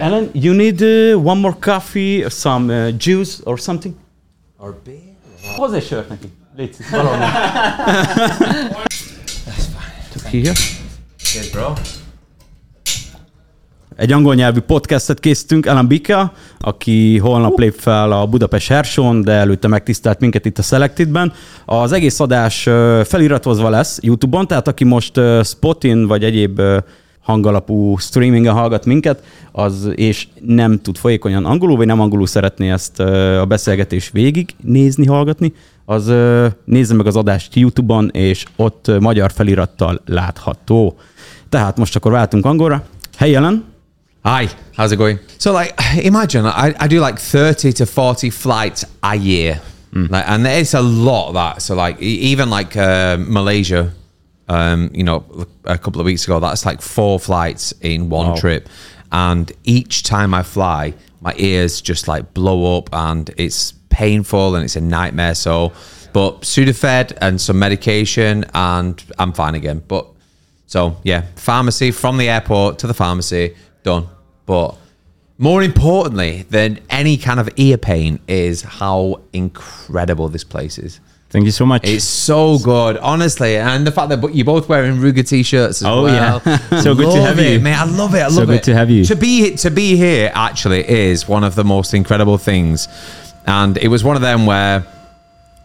Alan, you need uh, one more coffee, or some uh, juice or something? Or beer. Hozz egy sört neki. Légy. Took here. Cheers, bro. Egy angol nyelvű podcastet készítünk, Alan Bika, aki holnap lép fel a Budapest Herson, de előtte megtisztelt minket itt a Selectedben. Az egész adás feliratozva lesz YouTube-on, tehát aki most Spotin vagy egyéb hangalapú streamingen hallgat minket, az és nem tud folyékonyan angolul, vagy nem angolul szeretné ezt a beszélgetés végig nézni, hallgatni, az nézze meg az adást YouTube-on, és ott magyar felirattal látható. Tehát most akkor váltunk angolra. Hey Ellen! Hi, how's it going? So, like, imagine I, I do like 30 to 40 flights a year. Like, and it's a lot of that. So, like, e- even like uh, Malaysia, um, you know, a couple of weeks ago, that's like four flights in one Wow. trip. And each time I fly, my ears just like blow up and it's painful and it's a nightmare. So, but Sudafed and some medication and I'm fine again. But so yeah, pharmacy from the airport to the pharmacy, done. But more importantly than any kind of ear pain is how incredible this place is. Thank you so much. It's so good, honestly, and the fact that you're both wearing Ruger t-shirts as Oh, well. yeah. So good to have it, you. man. I love it. I love So love good to have you. To be to be here actually is one of the most incredible things, and it was one of them where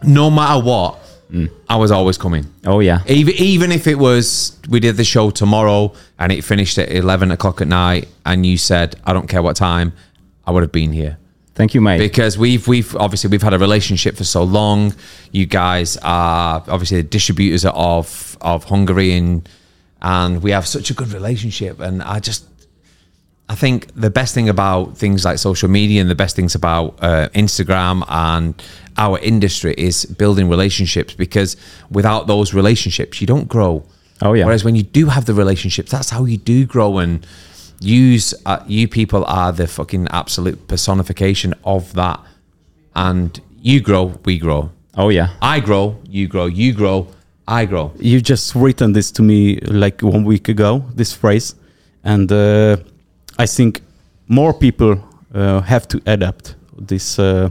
no matter what, Mm. I was always coming. oh yeah. Even even if it was we did the show tomorrow and it finished at eleven o'clock at night, and you said I don't care what time, I would have been here Thank you, mate. because we've we've obviously we've had a relationship for so long. You guys are obviously the distributors of of Hungary and and we have such a good relationship. And I just I think the best thing about things like social media and the best things about uh, Instagram and our industry is building relationships because without those relationships, you don't grow. Oh, yeah. Whereas when you do have the relationships, that's how you do grow. And use uh, you people are the fucking absolute personification of that. And you grow, we grow. oh yeah. I grow, you grow, you grow, I grow. You just written this to me like one week ago, this phrase, and uh, I think more people uh, have to adapt this uh,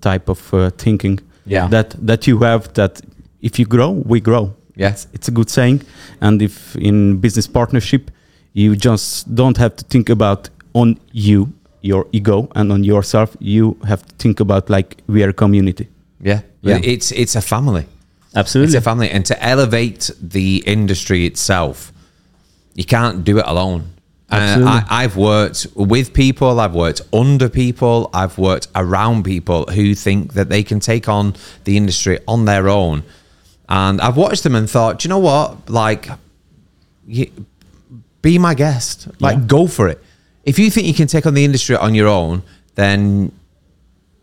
type of uh, thinking. Yeah. That that you have that if you grow, we grow. Yeah. It's, it's a good saying, and if in business partnership, you just don't have to think about on you, your ego, and on yourself. You have to think about like we are a community. Yeah. Yeah. It's it's a family. Absolutely. It's a family, and to elevate the industry itself, you can't do it alone. Uh. I, I've worked with people, I've worked under people, I've worked around people who think that they can take on the industry on their own, and I've watched them and thought, "Do you know what? Like, you, be my guest. Like, Yeah. go for it. If you think you can take on the industry on your own, then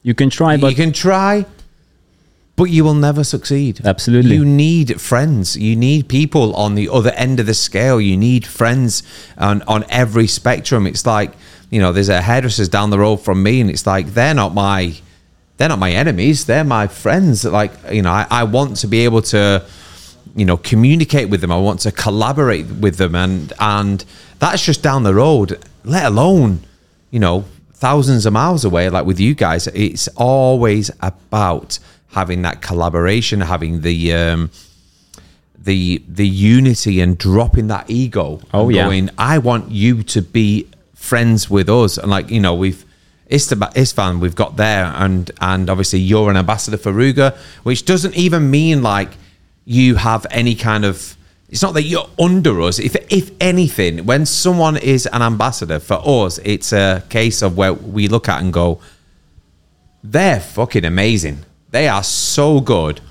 you can try, but you can try, but you will never succeed. Absolutely. You need friends. You need people on the other end of the scale. You need friends on, on every spectrum. It's like, you know, there's a hairdresser's down the road from me, and it's like they're not my they're not my enemies. They're my friends. Like, you know, I, I want to be able to, you know, communicate with them. I want to collaborate with them and and that's just down the road, let alone, you know, thousands of miles away, like with you guys. It's always about having that collaboration, having the um the the unity and dropping that ego. Oh, yeah. going, I want you to be friends with us. And like, you know, we've Istvan we've got there and and obviously you're an ambassador for Ruger, which doesn't even mean like you have any kind of it's not that you're under us. If if anything, when someone is an ambassador for us, it's a case of where we look at and go, they're fucking amazing. They are so good.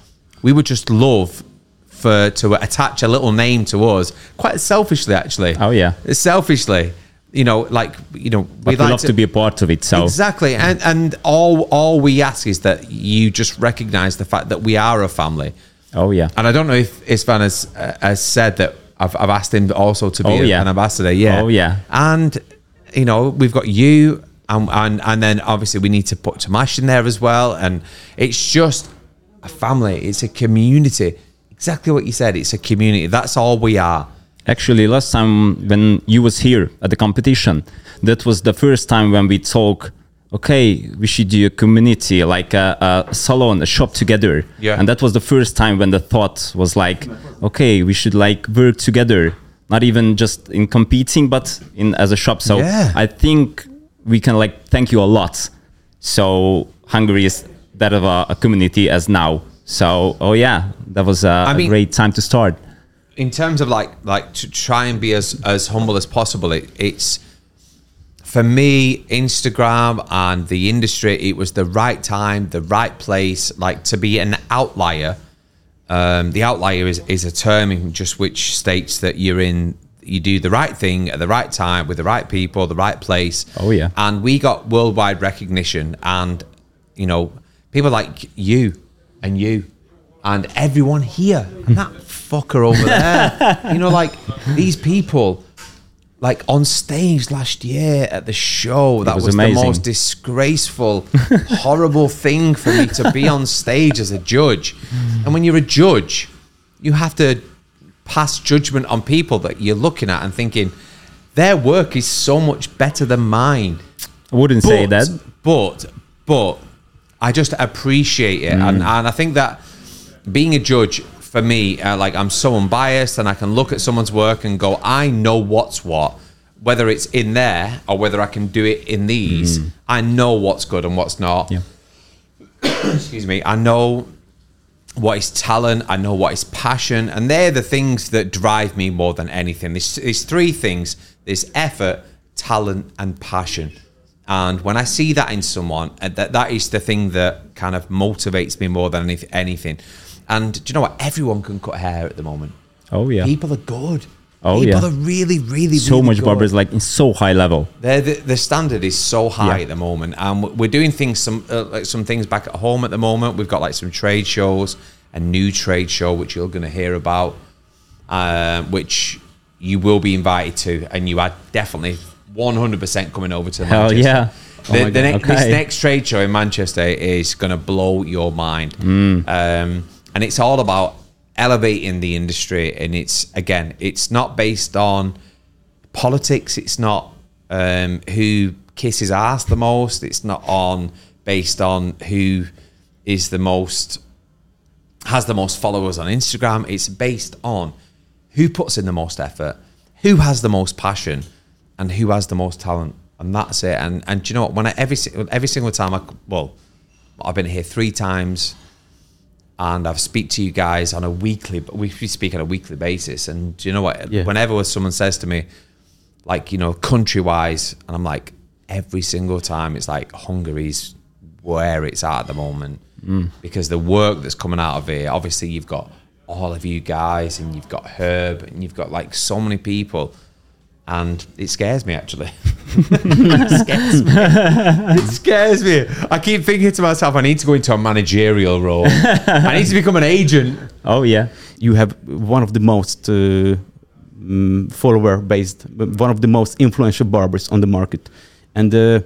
We would just love for to attach a little name to us, quite selfishly actually. Oh, yeah. selfishly. You know, like you know, we love to, be a part of it. So Exactly, and and all all we ask is that you just recognise the fact that we are a family. Oh yeah, And I don't know if Istvan has uh, has said that I've I've asked him also to be Oh, yeah. an ambassador. Yeah. Oh, yeah. And you know we've got you, and and and then obviously we need to put Tomash in there as well, and it's just a family. It's a community. Exactly what you said. It's a community. That's all we are. Actually, last time when you was here at the competition, that was the first time when we talk. Okay, we should do a community like a, a salon, a shop together. Yeah. And that was the first time when the thought was like, okay, we should like work together, not even just in competing, but in as a shop. So Yeah. I think we can like thank you a lot. So Hungary is that of a, a community as now. So oh yeah, that was a, a mean- great time to start. in terms of like like to try and be as as humble as possible it, it's for me instagram and the industry it was the right time the right place like to be an outlier. Um, the outlier is, is a term in just which states that you're in you do the right thing at the right time with the right people the right place. Oh, yeah. and we got worldwide recognition and you know people like you and you and everyone here and that fucker over there. You know like these people like on stage last year at the show that was was, the most disgraceful horrible thing for me to be on stage as a judge. And when you're a judge you have to pass judgment on people that you're looking at and thinking their work is so much better than mine. I wouldn't say that. but but I just appreciate it, and mm. and I think that being a judge for me, uh, like I'm so unbiased, and I can look at someone's work and go, I know what's what, whether it's in there or whether I can do it in these. I know what's good and what's not. Yeah. Excuse me. I know what is talent. I know what is passion, and they're the things that drive me more than anything. There's, there's three things: there's effort, talent, and passion. And when I see that in someone, uh, that that is the thing that kind of motivates me more than anything. And do you know what? Everyone can cut hair at the moment. Oh yeah. People are good. Oh, People yeah. are really, really, so really much good. barbers like in so high level. They're, the, the standard is so high Yeah. at the moment, and we're doing things some uh, like some things back at home at the moment. We've got like some trade shows, a new trade show which you're going to hear about, uh, which you will be invited to, and you are definitely 100% coming over to Hell Manchester. yeah. Oh The, my the next, This next trade show in Manchester is going to blow your mind, Mm. um, and it's all about elevating the industry. And it's again, it's not based on politics. It's not um, who kisses ass the most. It's not on based on who is the most has the most followers on Instagram. It's based on who puts in the most effort, who has the most passion, and who has the most talent. And that's it. And and do you know what? When I every every single time I well, I've been here three times, and I've speak to you guys on a weekly. We speak on a weekly basis. And do you know what? Yeah. Whenever someone says to me, like you know, country wise, and I'm like, every single time it's like Hungary's where it's at at the moment mm. because the work that's coming out of here. Obviously, you've got all of you guys, and you've got Herb, and you've got like so many people. And it scares me actually. it scares me. It scares me. I keep thinking to myself, I need to go into a managerial role. I need to become an agent. Oh yeah. you have one of the most uh, mm, follower based one of the most influential barbers on the market and uh,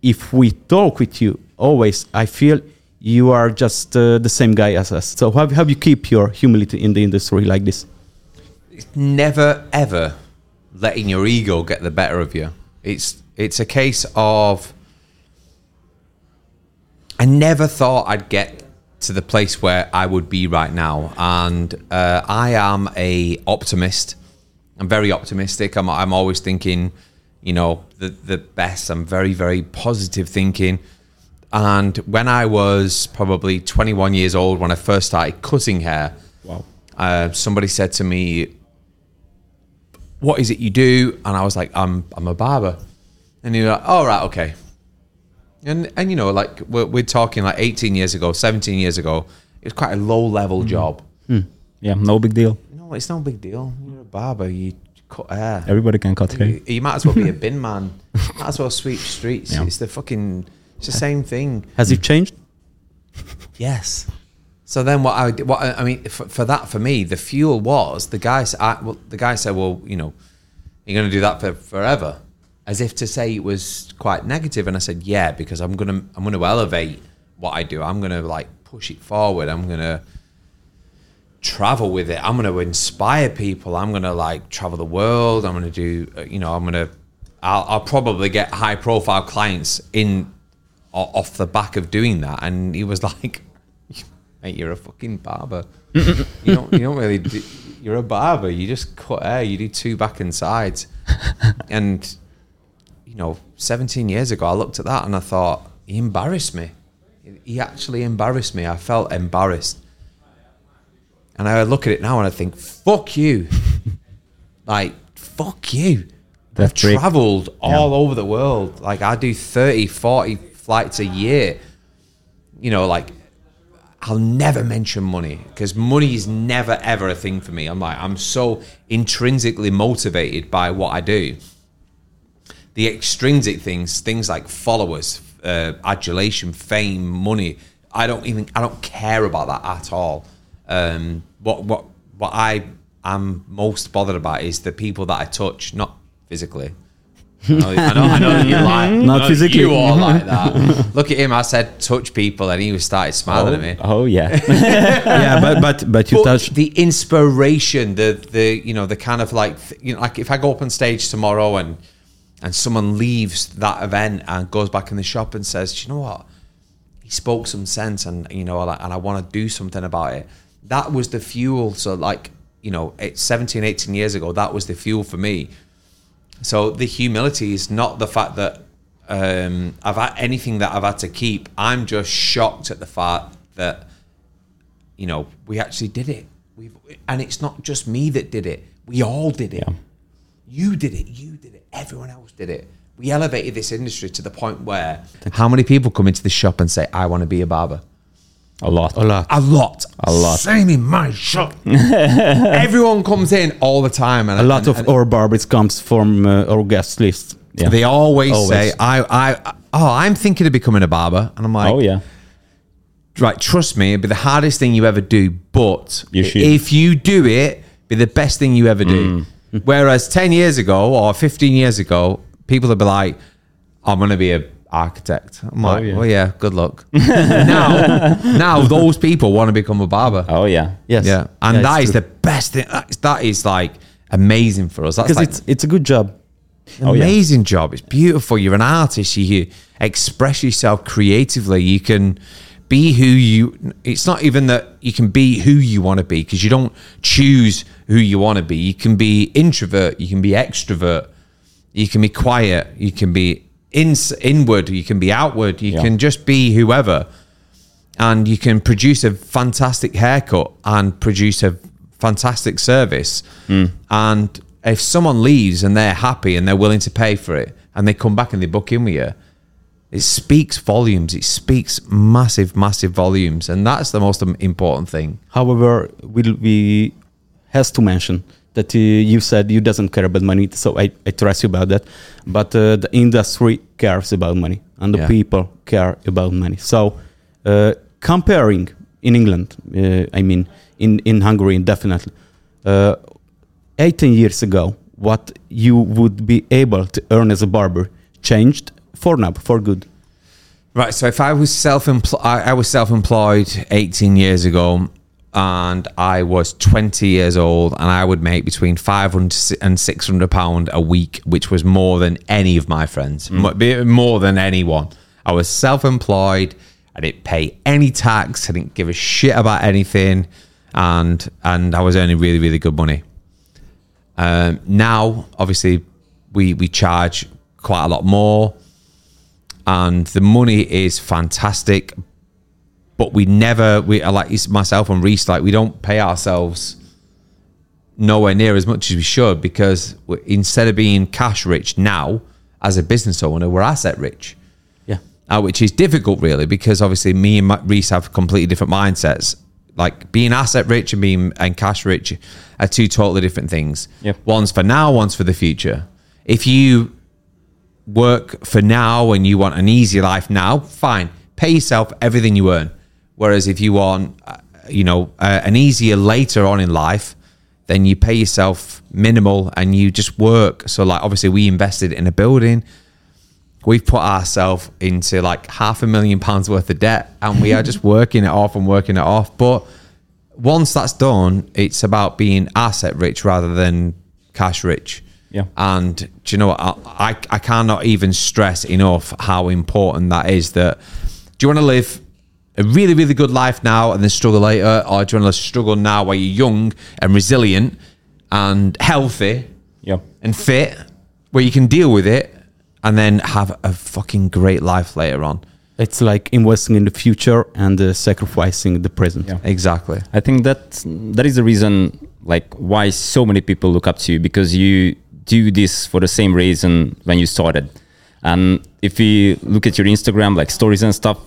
if we talk with you always i feel you are just uh, the same guy as us so how, how you keep your humility in the industry like this never ever letting your ego get the better of you. It's it's a case of I never thought I'd get to the place where I would be right now, and uh, I am a optimist. I'm very optimistic. I'm I'm always thinking, you know, the the best. I'm very very positive thinking. And when I was probably 21 years old, when I first started cutting hair, Wow. uh, somebody said to me, "What is it you do?" And I was like, "I'm I'm a barber." And you're like, "Oh right, okay." And and you know, like we're, we're talking like 18 years ago, 17 years ago, it was quite a low level hmm. job. Hmm. Yeah, no big deal. No, it's no big deal. You're a barber. You cut hair. Everybody can cut hair. You, you might as well be a bin man. might as well sweep streets. Yeah. It's the fucking. It's the same thing. has it changed Yes. So then, what I what I mean for, for that for me, the fuel was the guy. I, well, the guy said, "Well, you know, you're going to do that for forever," as if to say it was quite negative. And I said, "Yeah, because I'm gonna I'm gonna elevate what I do. I'm gonna like push it forward. I'm gonna travel with it. I'm going to inspire people. I'm going to like travel the world. I'm going to do, uh, you know, I'm going to, I'll, I'll probably get high profile clients in off the back of doing that. And he was like, you're a fucking barber. you don't, you don't really, do, you're a barber. You just cut hair. You do two back and sides. and, you know, 17 years ago, I looked at that and I thought, he embarrassed me. He actually embarrassed me. I felt embarrassed. And I look at it now and I think, fuck you. like, fuck you. That's I've great. traveled all over the world. Like, I do 30, 40 flights a year. You know, like, I'll never mention money because money is never, ever a thing for me. I'm like, I'm so intrinsically motivated by what I do. The extrinsic things, things like followers, uh, adulation, fame, money, I don't even, I don't care about that at all. Um, what, what, what I am most bothered about is the people that I touch, not physically. Oh, I know, I know, I know you like, mm-hmm. Not I know physically. You all like that. Look at him. I said touch people, and he was started smiling at me. Oh, oh yeah. yeah, but but but you But touch. the inspiration, the the you know the kind of like you know like if I go up on stage tomorrow and and someone leaves that event and goes back in the shop and says, "Do you know what? He spoke some sense, and you know, and I want to do something about it." That was the fuel. So like you know, it's 17, 18 years ago, that was the fuel for me. So the humility is not the fact that um, I've had anything that I've had to keep. I'm just shocked at the fact that you know we actually did it. We've, and it's not just me that did it. We all did it. Yeah. You did it. You did it. Everyone else did it. We elevated this industry to the point where how many people come into the shop and say, "I want to be a barber." A lot. A lot. A lot. A lot. Same in my shop. Everyone comes in all the time, and A lot and- of and- our barbers comes from uh, our guest list. Yeah. They always, Always. say, I, I, oh, I'm thinking of becoming a barber. And I'm like, Oh yeah. right, trust me, it'd be the hardest thing you ever do. But You if you do it, be the best thing you ever do. Mm. Whereas 10 years ago or 15 years ago, people would be like, I'm going to be a architect. I'm oh, like, yeah. well, yeah, good luck. now, now those people want to become a barber. Oh yeah. Yes. Yeah. And Yeah, that it's is true. the best thing. That is, that is like amazing for us. That's because like, it's it's a good job. Oh, yeah. amazing job. It's beautiful. You're an artist. You express yourself creatively. You can be who you. It's not even that you can be who you want to be because you don't choose who you want to be. You can be introvert. You can be extrovert. You can be quiet. You can be in, inward. You can be outward. You Yeah. can just be whoever, and you can produce a fantastic haircut and produce a fantastic service. Hmm. And if someone leaves and they're happy and they're willing to pay for it, and they come back and they book in with you, it speaks volumes. It speaks massive, massive volumes, and that's the most important thing. However, will we has to mention that uh, you said you doesn't care about money, so I, I trust you about that. But uh, the industry cares about money, and the Yeah. people care about money. So uh, comparing in England, uh, I mean in in Hungary, definitely. Uh, 18 years ago, what you would be able to earn as a barber changed for now, for good. Right. So if I was self I I was self-employed 18 years ago and I was 20 years old and I would make between 500 and 600 pound a week, which was more than any of my friends, be- more than anyone. I was self-employed. I didn't pay any tax. I didn't give a shit about anything. And, and I was earning really, really good money. Um, now, obviously, we we charge quite a lot more, and the money is fantastic. But we never, we I like myself and Reese, like we don't pay ourselves nowhere near as much as we should because instead of being cash rich now as a business owner, we're asset rich Yeah. uh, which is difficult really because obviously me and Reese have completely different mindsets. Like being asset rich and being and cash rich are two totally different things. Yep. One's for now, one's for the future. If you work for now and you want an easy life now, fine, pay yourself everything you earn. Whereas if you want, uh, you know, uh, an easier later on in life, then you pay yourself minimal and you just work. So like obviously we invested in a building we've put ourselves into like half a million pounds worth of debt and we are just working it off and working it off but once that's done, it's about being asset rich rather than cash rich. Yeah. And do you know what? I, I, I cannot even stress enough how important that is. That do you want to live a really, really good life now and then struggle later? Or do you want to struggle now while you're young and resilient and healthy Yeah. and fit where you can deal with it and then have a fucking great life later on? It's like investing in the future and uh, sacrificing the present. Yeah. Exactly. I think that that is the reason, like, why so many people look up to you because you do this for the same reason when you started. And if you look at your Instagram, like stories and stuff,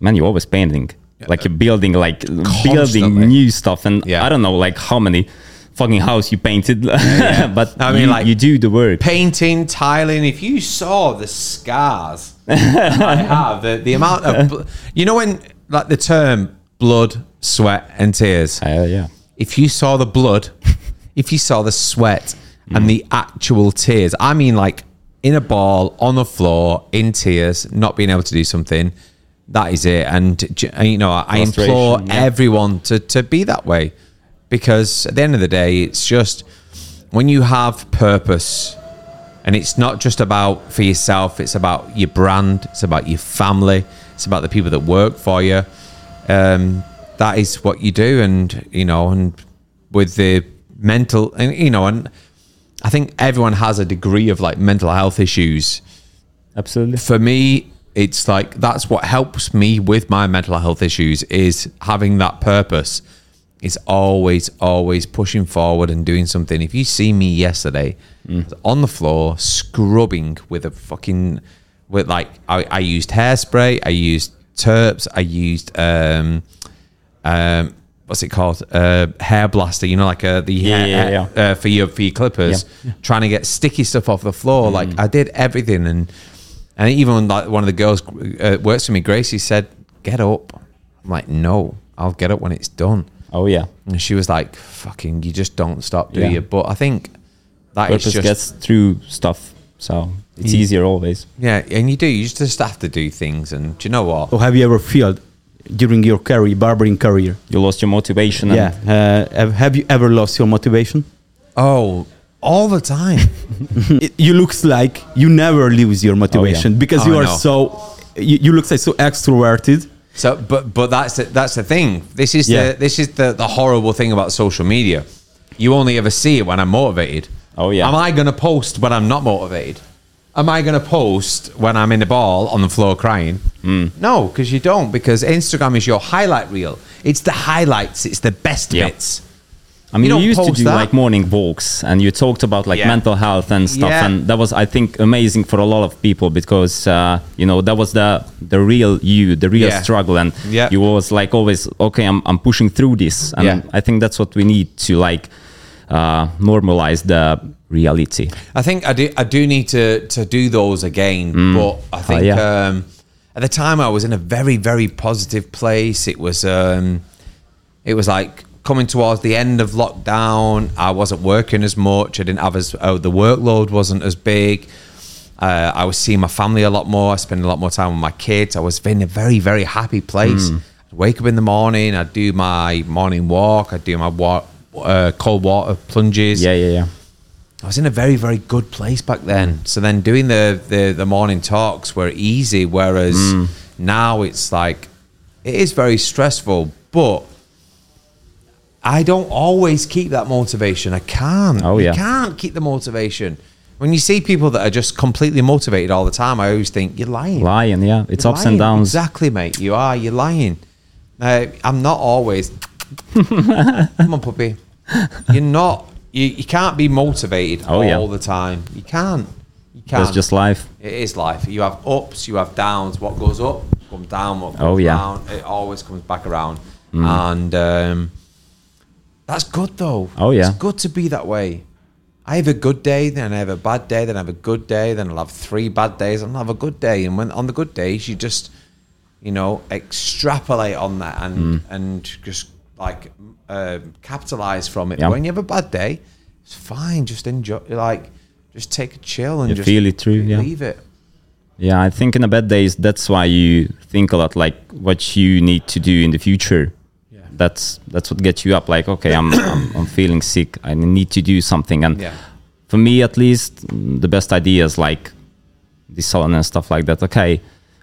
man, you're always painting, like you're building, like Constantly. building new stuff. And Yeah. I don't know, like how many fucking house you painted, but I mean, you, like- you do the work. painting, tiling. If you saw the scars I have, the, the amount of, bl- you know, when like the term blood, sweat, and tears. Uh, yeah. If you saw the blood, if you saw the sweat and the actual tears, I mean, like in a ball on the floor in tears, not being able to do something. That is it, and you know, I implore yeah. everyone to to be that way, because at the end of the day, it's just when you have purpose and it's not just about for yourself it's about your brand it's about your family it's about the people that work for you um, that is what you do and you know and with the mental and you know and i think everyone has a degree of like mental health issues Absolutely. for me it's like that's what helps me with my mental health issues is having that purpose. It's always always pushing forward and doing something. If you see me yesterday on the floor scrubbing with a fucking with like I, I used hairspray i used terps i used um um what's it called? Uh hair blaster you know like uh the Yeah, hair, yeah, yeah. Uh, for your for your clippers trying to get sticky stuff off the floor. Like i did everything and and even when like one of the girls uh, works for me, Gracie said, "Get up." I'm like, "No, I'll get up when it's done." Oh, yeah. And she was like, "Fucking, you just don't stop, do Yeah. you?" But I think that Purpose just gets through stuff. So it's Mm. easier always. yeah, and you do. You just have to do things, and do you know what? Or have you ever felt during your career, barbering career? You lost your motivation. and- Yeah. Uh, have, have you ever lost your motivation? Oh, all the time. it, you looks like you never lose your motivation because Oh, you are so you, you look like so extroverted So, but but that's the, that's the thing. This is Yeah. the this is the the horrible thing about social media. You only ever see it when I'm motivated. Oh, yeah. Am I going to post when I'm not motivated? Am I going to post when I'm in the ball on the floor crying? Hmm. No, because you don't. Because Instagram is your highlight reel. It's the highlights. It's the best Yeah. bits. I mean, You you, used to do that. like morning walks, and you talked about like Yeah. mental health and stuff, Yeah. and that was, I think, amazing for a lot of people because uh, you know that was the the real you, the real Yeah. struggle, and Yeah. you was like always, okay, I'm I'm pushing through this, and Yeah. I think that's what we need to like uh, normalize the reality. I think I do. I do need to to do those again, but I think Mm. yeah. um, at the time I was in a very very positive place. It was um, it was like coming towards the end of lockdown. I wasn't working as much. I didn't have as oh, the workload wasn't as big. Uh, I was seeing my family a lot more. I spent a lot more time with my kids. I was in a very very happy place. I'd wake up in the morning. I'd do my morning walk. I'd do my wa- uh, cold water plunges. Yeah, yeah, yeah. I was in a very, very good place back then. So then doing the the, the morning talks were easy, whereas Mm. now it's like it is very stressful. But I don't always keep that motivation. I can't. Oh, You yeah. can't keep the motivation. When you see people that are just completely motivated all the time, I always think you're lying. Lying, yeah, it's You're ups and downs. Exactly, mate. You are. You're lying. Uh, I'm not always. Come on, puppy. You're not. You, you can't be motivated Oh, all yeah. the time. You can't. You can't. That's just life. It is life. You have ups. You have downs. What goes up comes down. What goes Oh, yeah. down, it always comes back around. And um, that's good, though. Oh, yeah. It's good to be that way. I have a good day, then I have a bad day, then I have a good day, then I'll have three bad days, and I'll have a good day. And when on the good days, you just, you know, extrapolate on that and Hmm. and just like uh, capitalize from it. Yeah. When you have a bad day, it's fine. Just enjoy, like, just take a chill and You just feel it through, yeah. leave it. Yeah, I think in the bad days, that's why you think a lot like what you need to do in the future. That's that's what gets you up. Like, okay, I'm I'm, I'm feeling sick. I need to do something. And Yeah. for me, at least, the best ideas like the salon and stuff like that. Okay,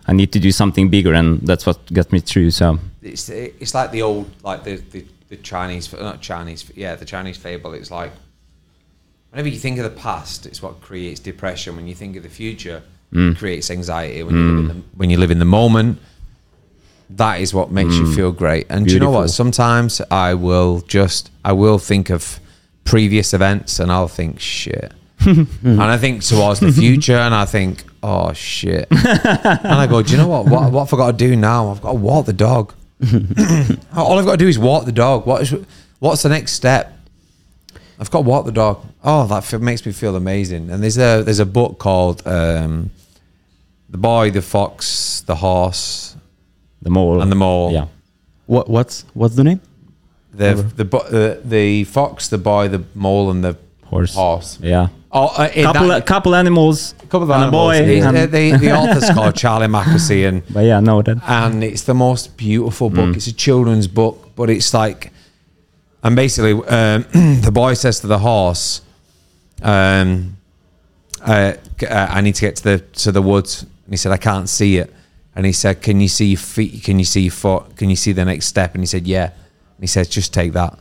I need to do something bigger, and that's what got me through. So it's it's like the old like the the, the Chinese not Chinese yeah the Chinese fable. It's like whenever you think of the past, it's what creates depression. When you think of the future, it mm. creates anxiety. When you live in mm. the, when you live in the moment, that is what makes you feel great. And do you know what? Sometimes I will just I will think of previous events and I'll think shit. and I think towards the future and I think, oh shit. and I go, do you know what? What, what have I got to do now? I've got to walk the dog. All I've got to do is walk the dog. What is what's the next step? I've got to walk the dog. Oh, that makes me feel amazing. And there's a there's a book called um, The Boy, the Fox, the Horse, the mole and the Mole. Yeah, What what's what's the name? The the bo- the, the fox, the boy, the mole, and the horse. horse. Yeah, Oh, uh, couple that- couple animals, A couple of and animals. a boy. The, and- the, the, the author's called Charlie Mackesy, and but yeah, no, that and it's the most beautiful book. It's a children's book, but it's like, and basically, um, the boy says to the horse, um, uh, uh, "I need to get to the to the woods," and he said, "I can't see it." And he said, "Can you see your feet? Can you see your foot? Can you see the next step?" And he said, "Yeah." And he says, "Just take that."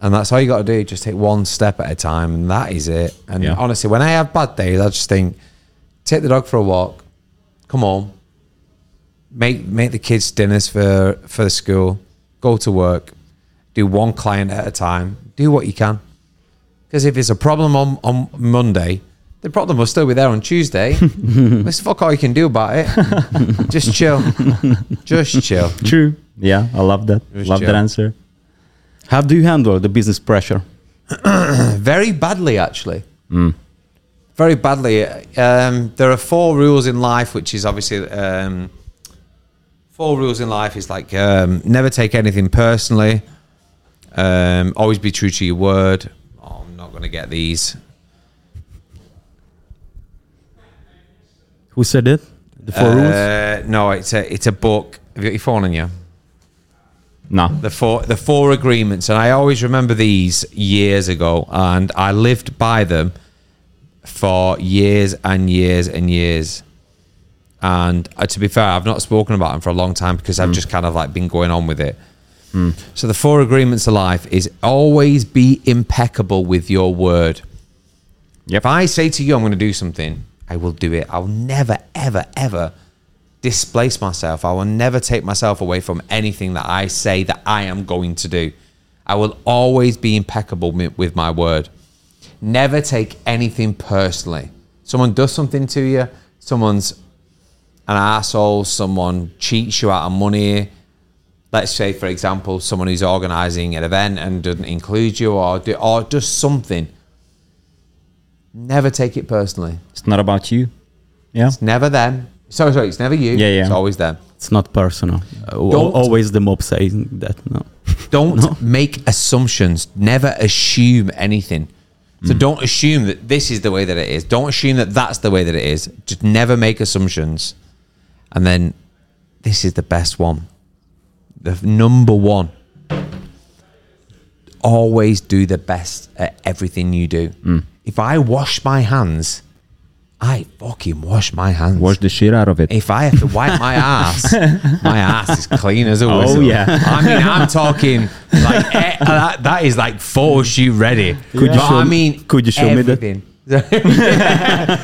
And that's all you got to do. Just take one step at a time, and that is it. And Yeah. honestly, when I have bad days, I just think, take the dog for a walk, come home, make make the kids dinners for for the school, go to work, do one client at a time, do what you can. Because if it's a problem on, on Monday, the problem will still be there on Tuesday. There's fuck all you can do about it. Just chill. Just chill. true. Yeah, I love that. It was love that answer. How do you handle the business pressure? Very badly, actually. Very badly. Um, there are four rules in life, which is obviously um, four rules in life is like um, never take anything personally, um, always be true to your word. Oh, I'm not going to get these. Who said it? The four rules. Uh, no, it's a it's a book. Have you got your phone on you? No, the four the four agreements and i always remember these years ago and i lived by them for years and years and years and uh, to be fair i've not spoken about them for a long time because i've just kind of like been going on with it so the four agreements of life is always be impeccable with your word Yep. if i say to you i'm going to do something i will do it i'll never ever ever displace myself. I will never take myself away from anything that I say that I am going to do. I will always be impeccable with my word. Never take anything personally. Someone does something to you, someone's an asshole, someone cheats you out of money. Let's say, for example, someone who's organizing an event and doesn't include you or, do, or does something. Never take it personally. it's not about you. Yeah, It's never them. Sorry, sorry, it's never you. Yeah, yeah. It's always them. It's not personal. Uh, Don't- always the mob saying that. No. Don't make assumptions. Never assume anything. So don't assume that this is the way that it is. Don't assume that that's the way that it is. Just never make assumptions. And then this is the best one. The number one. Always do the best at everything you do. If I wash my hands, I fucking wash my hands. wash the shit out of it. If I have to wipe my ass, my ass is clean as a Oh, yeah. I mean, I'm talking like eh, that, that is like photo shoot ready. Could you show I me- mean, could you show me that? everything.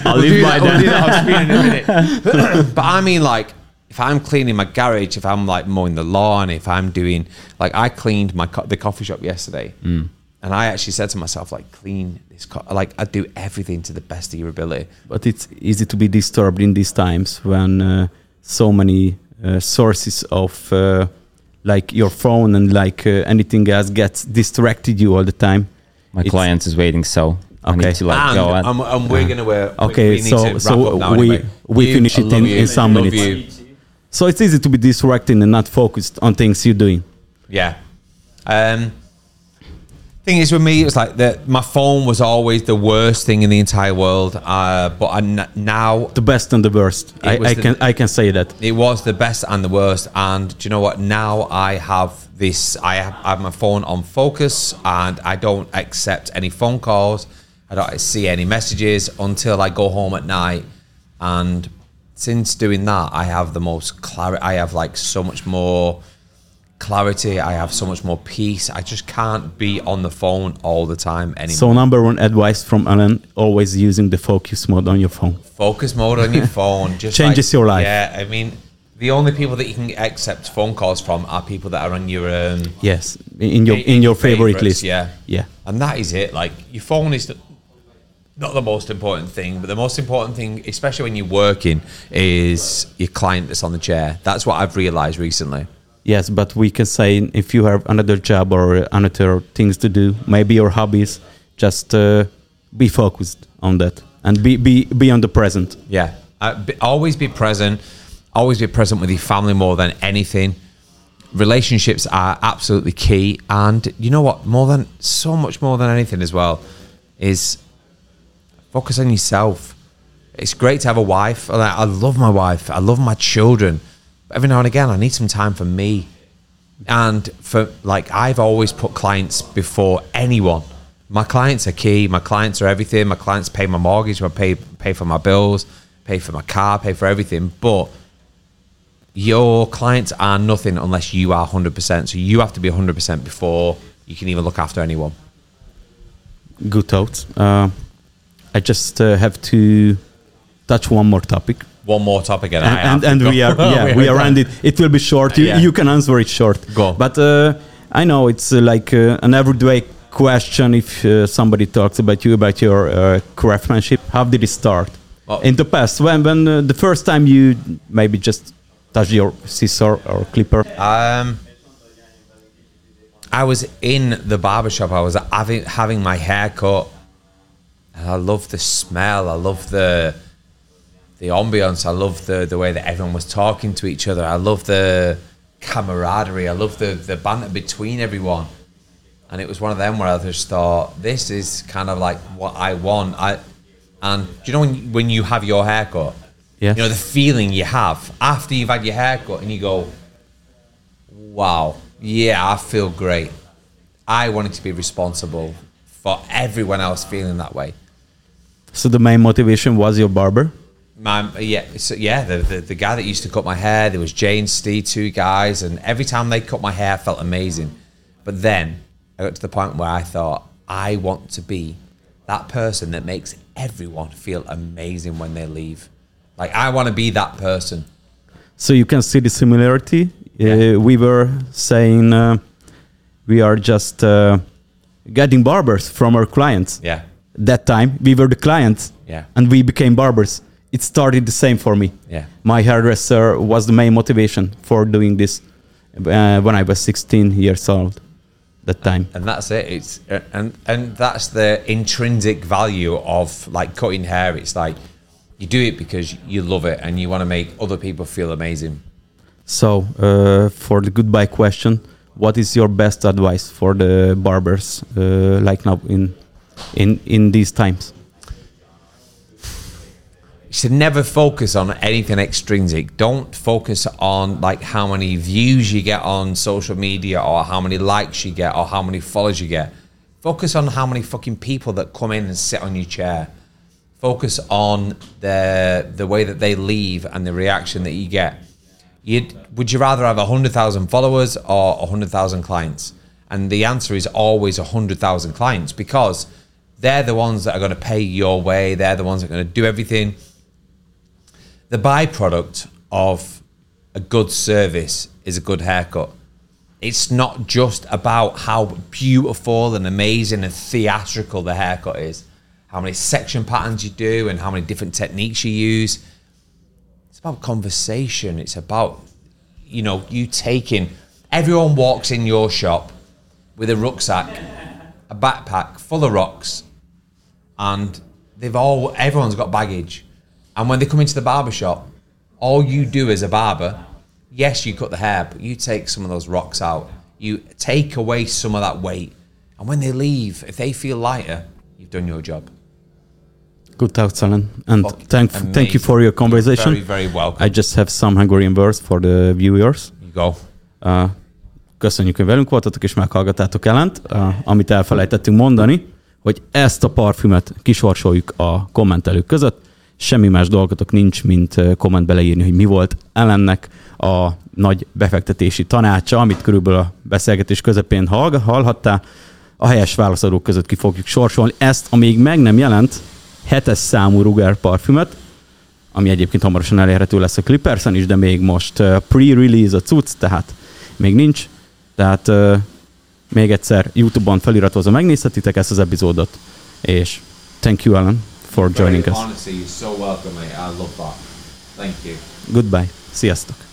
I'll We'll do by that- we'll that. that on in a minute. but I mean, like, if I'm cleaning my garage, if I'm like mowing the lawn, if I'm doing like I cleaned my co- the coffee shop yesterday, Mm. And I actually said to myself like, clean this. car. like I do everything to the best of your ability. But it's easy to be disturbed in these times when uh, so many uh, sources of uh, like your phone and like uh, anything else gets distracted you all the time. My It's- client is waiting, so I Okay. need to like and, go and and, and we're gonna wear. Okay, we need so- to so wrap up now we- anyway. we You, finish it in- you, in some minutes. you. So it's easy to be distracted and not focused on things you're doing. Yeah. Um, thing is, with me, it was like that. My phone was always the worst thing in the entire world. Uh, but I, now The best and the worst. I, I the- can I can say that. it was the best and the worst. And do you know what? Now I have this. I have, I have my phone on focus, and I don't accept any phone calls. I don't see any messages until I go home at night. And since doing that, I have the most clarity. I have like so much more clarity. I have so much more peace. I just can't be on the phone all the time anymore. So number one advice from Alan: always using the focus mode on your phone. focus mode on your phone just Changes like- your life. Yeah, I mean, the only people that you can accept phone calls from are people that are on your um, Yes, in your in your favorite list. Yeah, yeah. and that is it. Like your phone is the, not the most important thing, but the most important thing, especially when you're working, is your client that's on the chair. That's what I've realized recently. Yes, but we can say if you have another job or another things to do, maybe your hobbies, just uh, be focused on that and be be be on the present. Yeah, uh, be, always be present. Always be present with your family more than anything. Relationships are absolutely key, and you know what? More than so much more than anything as well is focus on yourself. It's great to have a wife. I I love my wife. I love my children. Every now and again, I need some time for me. And for like, I've always put clients before anyone. My clients are key. My clients are everything. My clients pay my mortgage. I pay pay for my bills, pay for my car, pay for everything. But your clients are nothing unless you are hundred percent. So you have to be hundred percent before you can even look after anyone. Good thoughts. Uh, I just uh, have to touch one more topic, One more topic, and, and I and, and we are yeah we are ended. It will be short. You, Yeah. you can answer it short. Go. But uh, I know it's uh, like uh, an everyday question. If uh, somebody talks about you about your uh, craftsmanship, how did it start? Well- In the past, when when uh, the first time you maybe just touched your scissor or clipper. Um, I was in the barbershop. I was having having my hair cut. And I love the smell. I love the the ambiance. I love the the way that everyone was talking to each other. I love the camaraderie. I love the the banter between everyone. And it was one of them where I just thought, this is kind of like what I want. I and do you know when when you have your hair cut? Yes. You know the feeling you have after you've had your haircut, and you go, wow, yeah, I feel great. I wanted to be responsible for everyone else feeling that way. So the main motivation was your barber. My, yeah, so yeah, the, the the guy that used to cut my hair, there was Jane, Steve, two guys, and every time they cut my hair, I felt amazing. But then I got to the point where I thought, I want to be that person that makes everyone feel amazing when they leave. Like I want to be that person. So you can see the similarity. Yeah. Uh, we were saying uh, we are just uh, getting barbers from our clients. Yeah, That time we were the clients, Yeah. and we became barbers. It started the same for me. Yeah. My hairdresser was the main motivation for doing this uh, when I was 16 years old. That time. and that's it. It's and and that's the intrinsic value of like cutting hair. It's like you do it because you love it and you want to make other people feel amazing. So uh, for the goodbye question, what is your best advice for the barbers uh, like now in in in these times? Should never focus on anything extrinsic. Don't focus on like how many views you get on social media or how many likes you get or how many followers you get. Focus on how many fucking people that come in and sit on your chair. Focus on the the way that they leave and the reaction that you get. You'd, would you rather have 100,000 followers or 100,000 clients? And the answer is always 100,000 clients because they're the ones that are going to pay your way. They're the ones that are going to do everything the byproduct of a good service is a good haircut. It's not just about how beautiful and amazing and theatrical the haircut is, how many section patterns you do, and how many different techniques you use. It's about conversation. It's about, you know, you taking. Everyone walks in your shop with a rucksack, a backpack full of rocks, and they've all everyone's got baggage. And when they come into the barber shop, all you do as a barber, yes, you cut the hair, but you take some of those rocks out. You take away some of that weight. And when they leave, if they feel lighter, you've done your job. Good thoughts, Alan. And Fucking thank, thank you for your conversation. Very, very welcome. I just have some Hungarian words for the viewers. you go. Uh, köszönjük, hogy velünk voltatok, és meghallgattátok ellent, amit elfelejtettünk mondani, hogy ezt a parfümöt kisorsoljuk a kommentelők között, semmi más dolgotok nincs, mint kommentbe leírni, hogy mi volt ellennek a nagy befektetési tanácsa, amit körülbelül a beszélgetés közepén hallhattál. A helyes válaszadók között ki fogjuk sorsolni ezt, amíg meg nem jelent hetes számú Ruger parfümöt, ami egyébként hamarosan elérhető lesz a Clippersen is, de még most pre-release a cucc, tehát még nincs. Tehát még egyszer YouTube-on feliratozva megnézhetitek ezt az epizódot, és thank you, Alan, for joining us. Honestly, you're so welcome, mate. I love that. Thank you. Goodbye. Sziasztok!